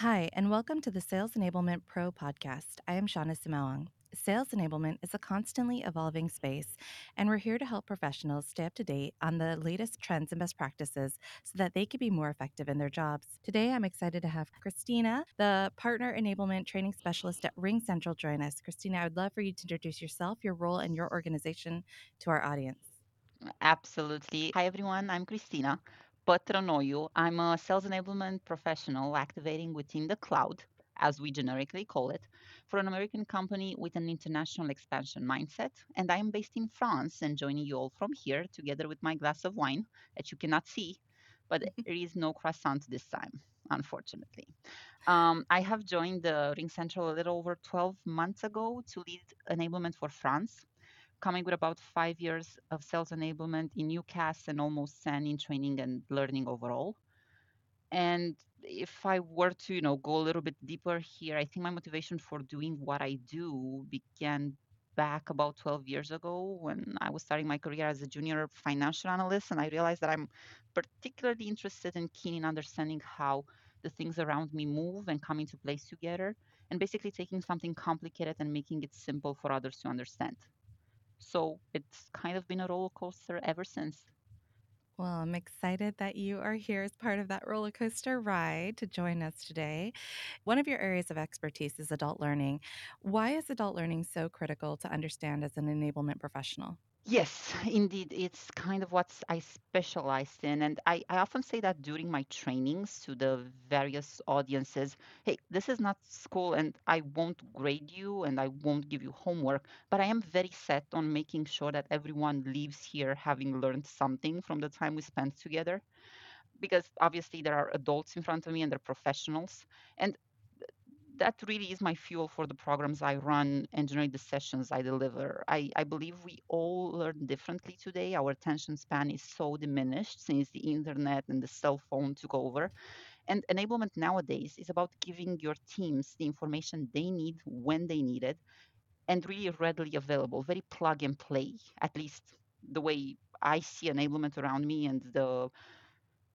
Hi, and welcome to the Sales Enablement Pro podcast. I am Shawnna Sumaoang. Sales enablement is a constantly evolving space, and we're here to help professionals stay up to date on the latest trends and best practices so that they can be more effective in their jobs. Today, I'm excited to have Christina, the Partner Enablement Training Specialist at RingCentral, join us. Christina, I would love for you to introduce yourself, your role, and your organization to our audience. Absolutely. Hi, everyone. I'm Christina Patronoiu. I'm a sales enablement professional activating within the cloud, as we generically call it, for an American company with an international expansion mindset. And I am based in France and joining you all from here together with my glass of wine that you cannot see, but there is no croissant this time, unfortunately. Um, I have joined the RingCentral a little over 12 months ago to lead enablement for France coming with about five years of sales enablement in UCaaS and almost 10 in training and learning overall. And if I were to, you know, go a little bit deeper here, I think my motivation for doing what I do began back about 12 years ago when I was starting my career as a junior financial analyst. And I realized that I'm particularly interested and keen in understanding how the things around me move and come into place together, and basically taking something complicated and making it simple for others to understand. So it's kind of been a roller coaster ever since. Well, I'm excited that you are here as part of that roller coaster ride to join us today. One of your areas of expertise is adult learning. Why is adult learning so critical to understand as an enablement professional? Yes, indeed. It's kind of what I specialized in. And I, I often say that during my trainings to the various audiences hey, this is not school and I won't grade you and I won't give you homework, but I am very set on making sure that everyone leaves here having learned something from the time we spent together. Because obviously there are adults in front of me and they're professionals. And that really is my fuel for the programs I run and generate the sessions I deliver. I, I believe we all learn differently today. Our attention span is so diminished since the internet and the cell phone took over. And enablement nowadays is about giving your teams the information they need when they need it and really readily available, very plug and play, at least the way I see enablement around me and the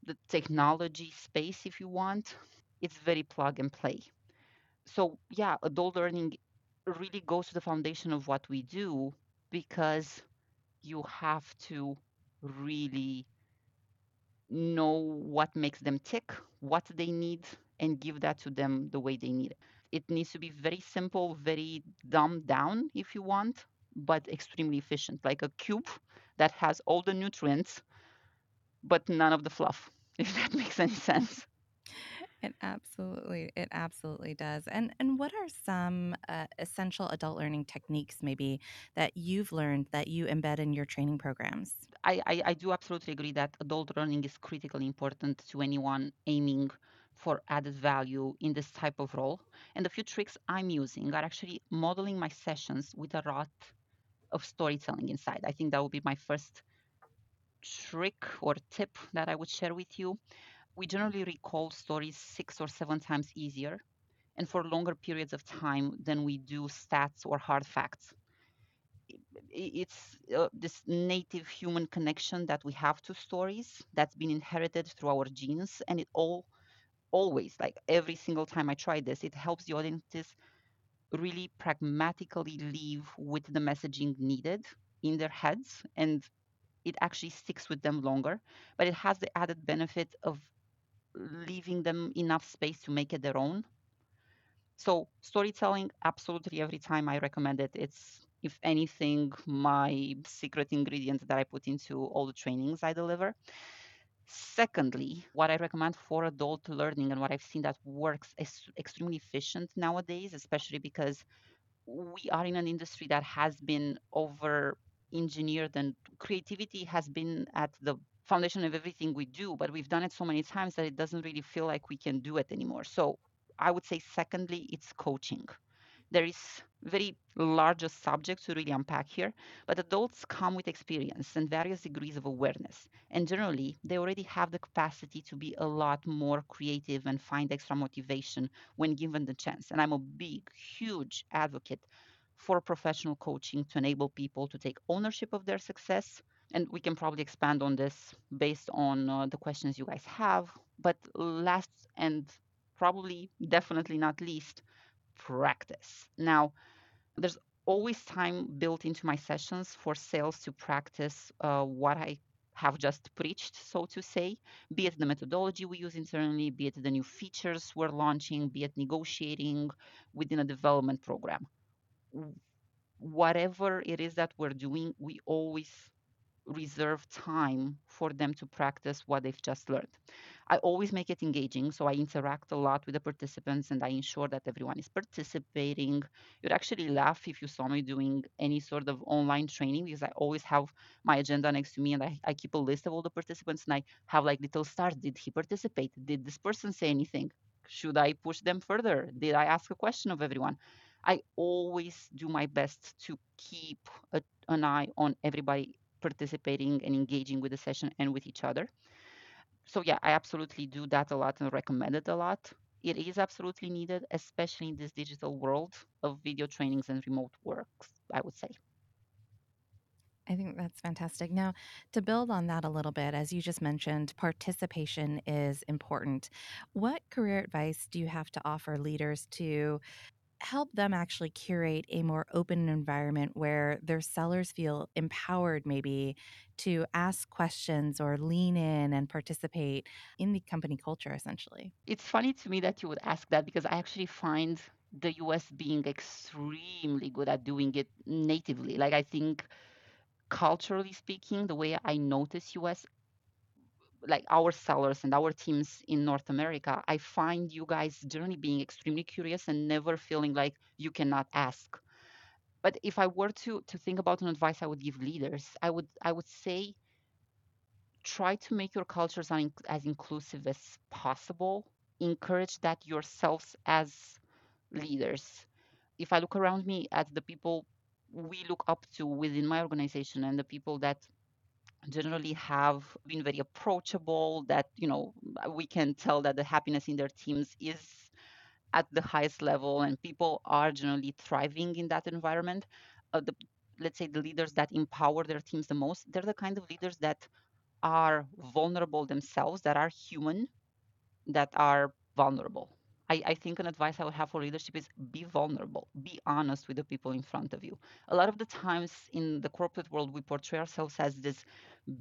the technology space, if you want, it's very plug and play so yeah, adult learning really goes to the foundation of what we do because you have to really know what makes them tick, what they need, and give that to them the way they need it. It needs to be very simple, very dumbed down if you want, but extremely efficient, like a cube that has all the nutrients, but none of the fluff, if that makes any sense. It absolutely, it absolutely does. And and what are some uh, essential adult learning techniques maybe that you've learned that you embed in your training programs? I, I, I do absolutely agree that adult learning is critically important to anyone aiming for added value in this type of role. And the few tricks I'm using are actually modeling my sessions with a lot of storytelling inside. I think that would be my first trick or tip that I would share with you. We generally recall stories six or seven times easier and for longer periods of time than we do stats or hard facts. It's uh, this native human connection that we have to stories that's been inherited through our genes and it all always like every single time i try this it helps the audiences really pragmatically leave with the messaging needed in their heads and it actually sticks with them longer but it has the added benefit of leaving them enough space to make it their own so storytelling absolutely every time i recommend it it's if anything, my secret ingredient that I put into all the trainings I deliver. Secondly, what I recommend for adult learning and what I've seen that works is extremely efficient nowadays, especially because we are in an industry that has been over engineered and creativity has been at the foundation of everything we do, but we've done it so many times that it doesn't really feel like we can do it anymore. So I would say, secondly, it's coaching there is very large subject to really unpack here, but adults come with experience and various degrees of awareness. And generally, they already have the capacity to be a lot more creative and find extra motivation when given the chance. And I'm a big, huge advocate for professional coaching to enable people to take ownership of their success. And we can probably expand on this based on uh, the questions you guys have. But last and probably, definitely not least, practice. Now, there's always time built into my sessions for sales to practice uh, what I have just preached, so to say, be it the methodology we use internally, be it the new features we're launching, be it negotiating within a development program. Whatever it is that we're doing, we always reserve time for them to practice what they've just learned. I always make it engaging, so I interact a lot with the participants and I ensure that everyone is participating. You'd actually laugh if you saw me doing any sort of online training because I always have my agenda next to me and I, I keep a list of all the participants and I have like little stars. Did he participate? Did this person say anything? Should I push them further? Did I ask a question of everyone? I always do my best to keep a, an eye on everybody participating and engaging with the session and with each other. So yeah, I absolutely do that a lot and recommend it a lot. It is absolutely needed, especially in this digital world of video trainings and remote works, I would say. I think that's fantastic. Now, to build on that a little bit, as you just mentioned, participation is important. What career advice do you have to offer leaders to help them actually curate a more open environment where their sellers feel empowered, maybe to ask questions or lean in and participate in the company culture, essentially? It's funny to me that you would ask that because I actually find the US being extremely good at doing it natively. Like, I think culturally speaking, the way I notice US like our sellers and our teams in North America, I find you guys generally being extremely curious and never feeling like you cannot ask. But if I were to to think about an advice I would give leaders, I would I would say try to make your cultures as inclusive as possible. Encourage that yourselves as leaders. If I look around me at the people we look up to within my organization and the people that generally have been very approachable that you know we can tell that the happiness in their teams is at the highest level and people are generally thriving in that environment uh, the, let's say the leaders that empower their teams the most they're the kind of leaders that are vulnerable themselves that are human that are vulnerable I, I, think an advice I would have for leadership is be vulnerable, be honest with the people in front of you. A lot of the times in the corporate world, we portray ourselves as this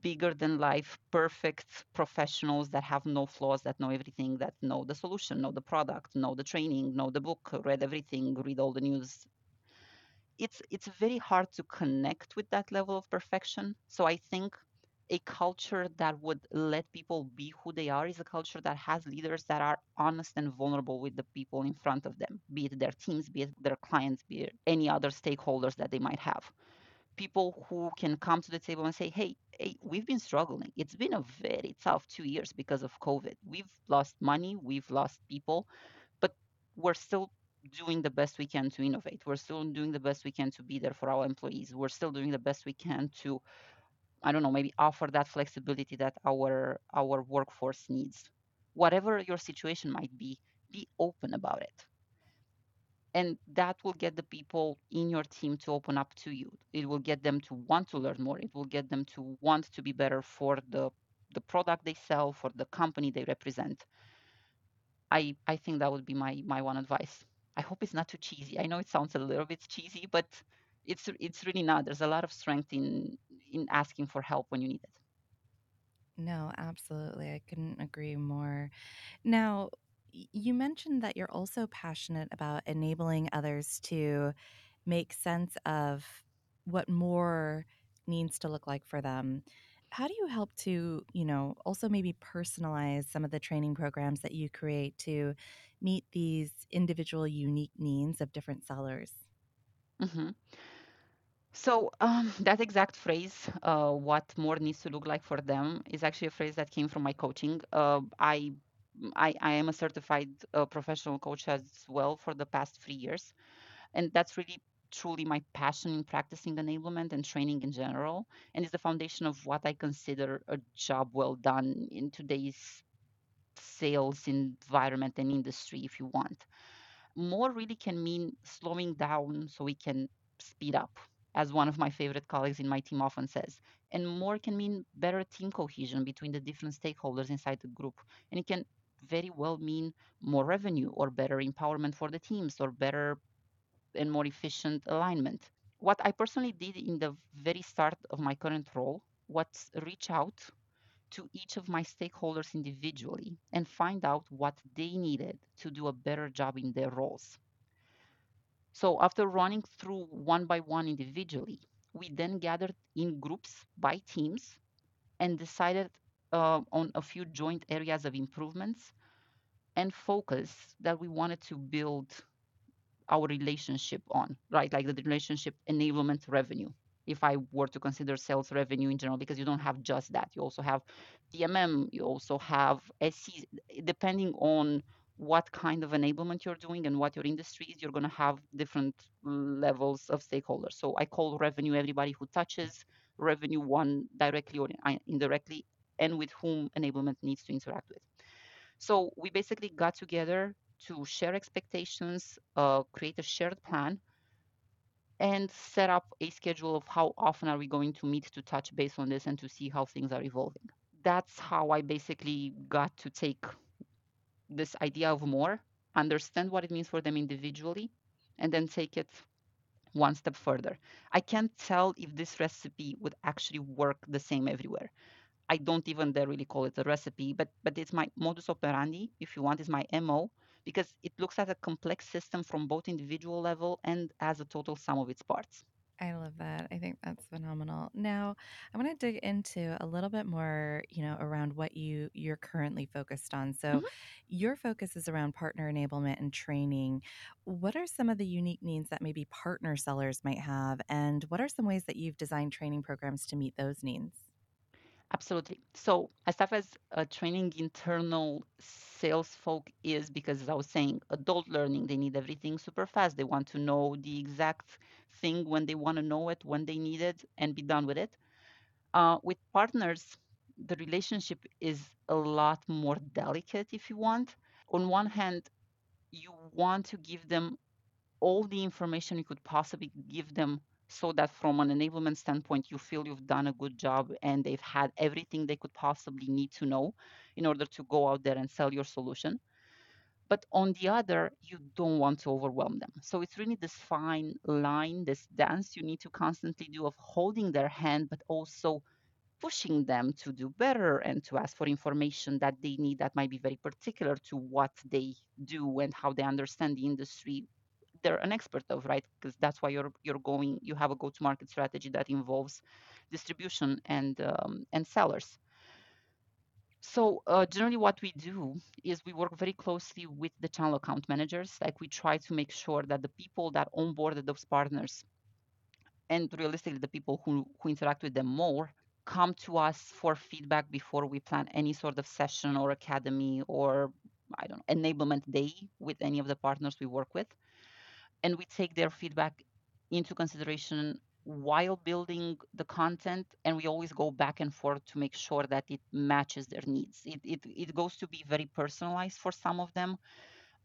bigger than life, perfect professionals that have no flaws, that know everything, that know the solution, know the product, know the training, know the book, read everything, read all the news. It's it's very hard to connect with that level of perfection. So I think a culture that would let people be who they are is a culture that has leaders that are honest and vulnerable with the people in front of them, be it their teams, be it their clients, be it any other stakeholders that they might have. People who can come to the table and say, hey, hey, Eh, we've been struggling. It's been a very tough two years because of COVID. We've lost money, we've lost people, but we're still doing the best we can to innovate. We're still doing the best we can to be there for our employees. We're still doing the best we can to I don't know, maybe offer that flexibility that our our workforce needs. Whatever your situation might be, be open about it. And that will get the people in your team to open up to you. It will get them to want to learn more. It will get them to want to be better for the the product they sell, for the company they represent. I I think that would be my my one advice. I hope it's not too cheesy. I know it sounds a little bit cheesy, but it's it's really not. There's a lot of strength in in asking for help when you need it. No, absolutely. I couldn't agree more. Now, you mentioned that you're also passionate about enabling others to make sense of what more needs to look like for them. How do you help to, you know, also maybe personalize some of the training programs that you create to meet these individual unique needs of different sellers? Mm-hmm. So um, that exact phrase, uh, "what more needs to look like for them," is actually a phrase that came from my coaching. Uh, I, I, I am a certified uh, professional coach as well for the past three years, and that's really truly my passion in practicing enablement and training in general, and is the foundation of what I consider a job well done in today's sales environment and industry, if you want. More really can mean slowing down so we can speed up as one of my favorite colleagues in my team often says. And more can mean better team cohesion between the different stakeholders inside the group. And it can very well mean more revenue or better empowerment for the teams or better and more efficient alignment. What I personally did in the very start of my current role was reach out to each of my stakeholders individually and find out what they needed to do a better job in their roles. So after running through one by one individually, we then gathered in groups by teams and decided uh, on a few joint areas of improvements and focus that we wanted to build our relationship on, right? Like the relationship enablement revenue. If I were to consider sales revenue in general, because you don't have just that, you also have DMM, you also have SC, depending on what kind of enablement you're doing and what your industry is, you're going to have different levels of stakeholders. So I call revenue everybody who touches revenue one directly or indirectly and with whom enablement needs to interact with. So we basically got together to share expectations, uh, create a shared plan, and set up a schedule of how often are we going to meet to touch base on this and to see how things are evolving. That's how I basically got to take this idea of more, understand what it means for them individually, and then take it one step further. I can't tell if this recipe would actually work the same everywhere. I don't even dare really call it a recipe, but but it's my modus operandi, if you want, is my MO, because it looks at a complex system from both individual level and as a total sum of its parts. I love that. I think that's phenomenal. Now, I want to dig into a little bit more, you know, around what you you're currently focused on. So, Mhm. your focus is around partner enablement and training. What are some of the unique needs that maybe partner sellers might have and what are some ways that you've designed training programs to meet those needs? Absolutely. So as tough as uh, training internal sales folk is, because as I was saying, adult learning, they need everything super fast. They want to know the exact thing when they want to know it, when they need it, and be done with it. Uh, with partners, the relationship is a lot more delicate, if you want. On one hand, you want to give them all the information you could possibly give them so that from an enablement standpoint, you feel you've done a good job and they've had everything they could possibly need to know in order to go out there and sell your solution. But on the other, you don't want to overwhelm them. So it's really this fine line, this dance you need to constantly do of holding their hand, but also pushing them to do better and to ask for information that they need that might be very particular to what they do and how they understand the industry they're an expert of, right? Because that's why you're you're going. You have a go-to-market strategy that involves distribution and um, and sellers. So uh, generally, what we do is we work very closely with the channel account managers. Like we try to make sure that the people that onboarded those partners, and realistically, the people who who interact with them more, come to us for feedback before we plan any sort of session or academy or I don't know enablement day with any of the partners we work with and we take their feedback into consideration while building the content and we always go back and forth to make sure that it matches their needs. It, it, it goes to be very personalized for some of them.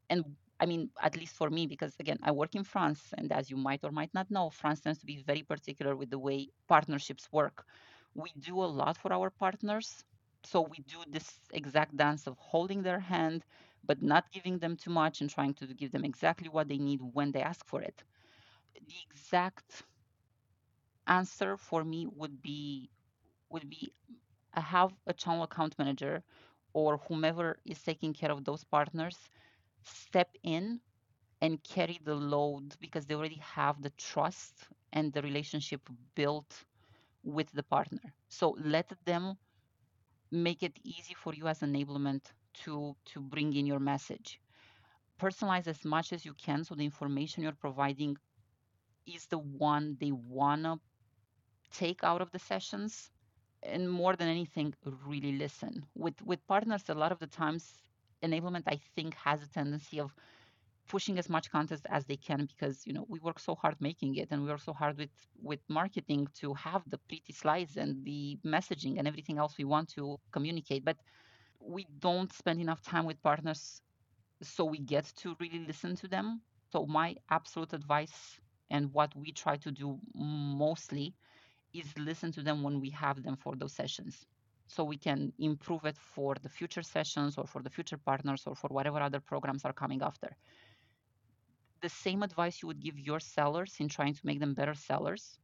And i mean at least for me because again i work in france and as you might or might not know france tends to be very particular with the way partnerships work. We do a lot for our partners so we do this exact dance of holding their hand but not giving them too much and trying to give them exactly what they need when they ask for it. The exact answer for me would be would be have a channel account manager or whomever is taking care of those partners step in and carry the load because they already have the trust and the relationship built with the partner. So let them make it easy for you as enablement to to bring in your message. Personalize as much as you can so the information you're providing is the one they want to take out of the sessions and more than anything really listen. With with partners a lot of the times enablement i think has a tendency of pushing as much content as they can because you know we work so hard making it and we work so hard with with marketing to have the pretty slides and the messaging and everything else we want to communicate. But we don't spend enough time with partners so we get to really listen to them. So my absolute advice and what we try to do mostly is listen to them when we have them for those sessions. so we can improve it for the future sessions or for the future partners or for whatever other programs are coming after. The same advice you would give your sellers in trying to make them better sellers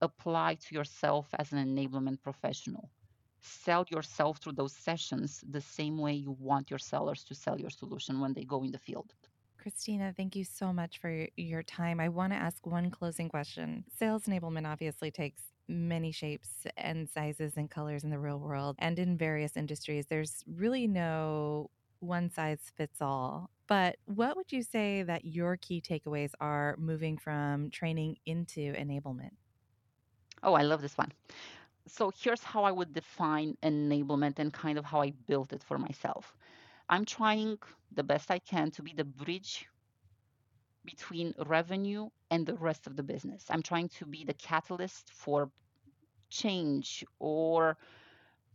apply to yourself as an enablement professional. Sell yourself through those sessions the same way you want your sellers to sell your solution when they go in the field. Christina, thank you so much for your time. I want to ask one closing question. Sales enablement obviously takes many shapes and sizes and colors in the real world and in various industries. There's really no one size fits all. But what would you say that your key takeaways are moving from training into enablement? Oh, I love this one. So here's how I would define enablement and kind of how I built it for myself. I'm trying the best I can to be the bridge between revenue and the rest of the business. I'm trying to be the catalyst for change or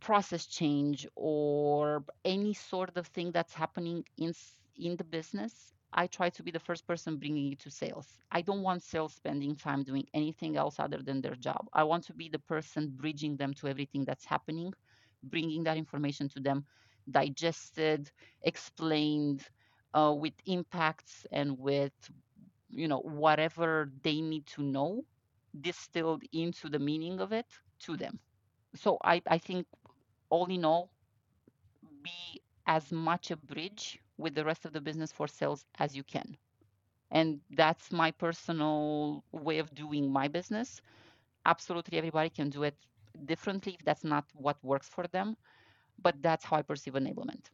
process change or any sort of thing that's happening in in the business I try to be the first person bringing it to sales. I don't want sales spending time doing anything else other than their job. I want to be the person bridging them to everything that's happening, bringing that information to them, digested, explained, uh, with impacts and with you know whatever they need to know, distilled into the meaning of it to them. So I, I think all in all, be as much a bridge with the rest of the business for sales as you can. And that's my personal way of doing my business. Absolutely, everybody can do it differently if that's not what works for them. But that's how I perceive enablement.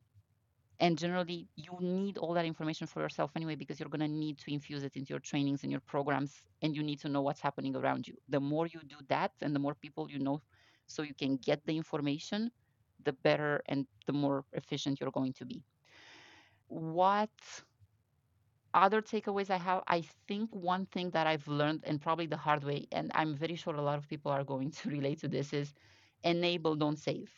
And generally, you need all that information for yourself anyway, because you're going to need to infuse it into your trainings and your programs, and you need to know what's happening around you. The more you do that, and the more people you know, so you can get the information, the better and the more efficient you're going to be what other takeaways I have, I think one thing that I've learned, and probably the hard way, and I'm very sure a lot of people are going to relate to this, is enable, don't save.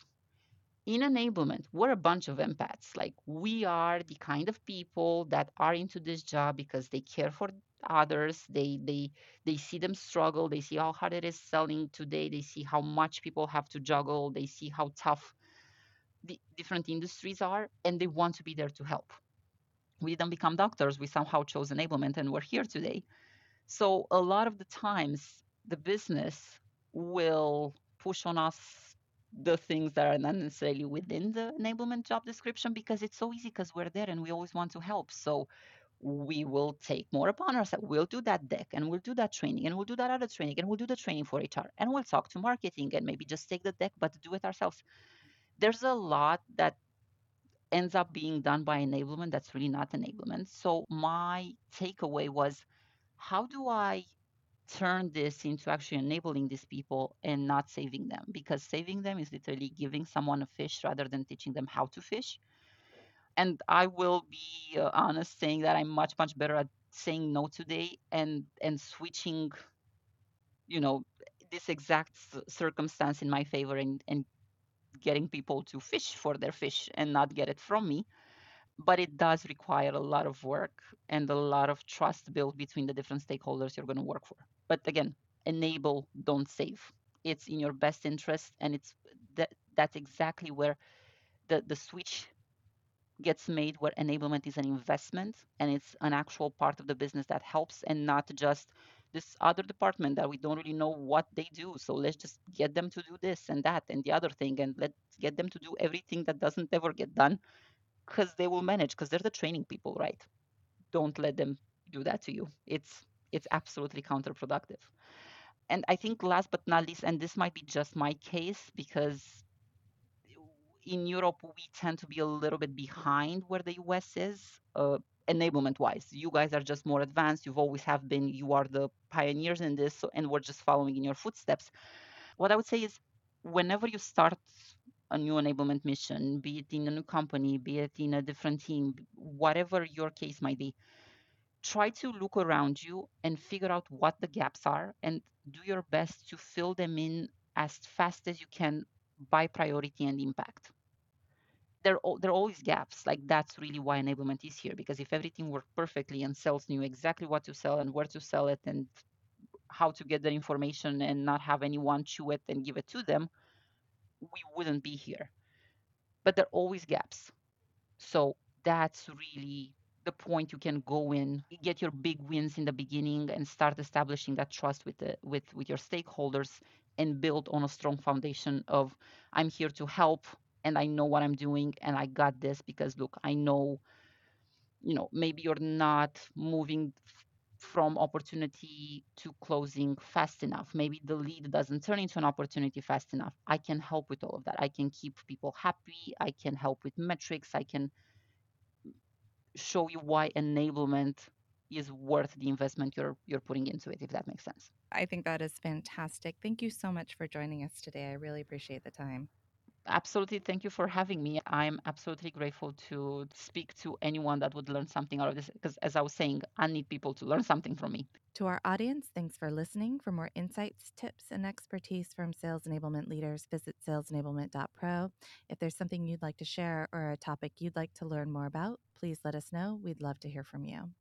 In enablement, we're a bunch of empaths. Like, we are the kind of people that are into this job because they care for others. They, they, they see them struggle. They see how hard it is selling today. They see how much people have to juggle. They see how tough the different industries are, and they want to be there to help we didn't become doctors we somehow chose enablement and we're here today so a lot of the times the business will push on us the things that are not necessarily within the enablement job description because it's so easy because we're there and we always want to help so we will take more upon ourselves. We'll do that deck and we'll do that training and we'll do that other training and we'll do the training for HR and we'll talk to marketing and maybe just take the deck but do it ourselves. There's a lot that ends up being done by enablement that's really not enablement. So my takeaway was how do I turn this into actually enabling these people and not saving them? Because saving them is literally giving someone a fish rather than teaching them how to fish. And I will be uh, honest saying that I'm much much better at saying no today and and switching you know this exact circumstance in my favor and, and getting people to fish for their fish and not get it from me. But it does require a lot of work and a lot of trust built between the different stakeholders you're going to work for. But again, enable, don't save. It's in your best interest, and it's that that's exactly where the the switch gets made where enablement is an investment and it's an actual part of the business that helps and not just this other department that we don't really know what they do. So let's just get them to do this and that and the other thing, and let's get them to do everything that doesn't ever get done because they will manage because they're the training people, right? Don't let them do that to you. It's it's absolutely counterproductive. And I think last but not least, and this might be just my case because in Europe we tend to be a little bit behind where the US is. Uh, enablement wise. You guys are just more advanced. You've always have been you are the pioneers in this so, and we're just following in your footsteps. What i would say is whenever you start a new enablement mission be it in a new company be it in a different team whatever your case might be try to look around you and figure out what the gaps are and do your best to fill them in as fast as you can by priority and impact there there are always gaps. Like that's really why enablement is here. Because if everything worked perfectly and sales knew exactly what to sell and where to sell it and how to get the information and not have anyone chew it and give it to them, we wouldn't be here. But there are always gaps. So that's really the point you can go in, get your big wins in the beginning and start establishing that trust with the with with your stakeholders and build on a strong foundation of I'm here to help and I know what I'm doing and I got this because look, I know you know, maybe you're not moving from opportunity to closing fast enough. Maybe the lead doesn't turn into an opportunity fast enough. I can help with all of that. I can keep people happy. I can help with metrics. I can show you why enablement is worth the investment you're you're putting into it if that makes sense. I think that is fantastic. Thank you so much for joining us today. I really appreciate the time. Absolutely. Thank you for having me. I'm absolutely grateful to speak to anyone that would learn something out of this because, as I was saying, I need people to learn something from me. To our audience, thanks for listening. For more insights, tips, and expertise from sales enablement leaders, visit salesenablement.pro. If there's something you'd like to share or a topic you'd like to learn more about, please let us know. We'd love to hear from you.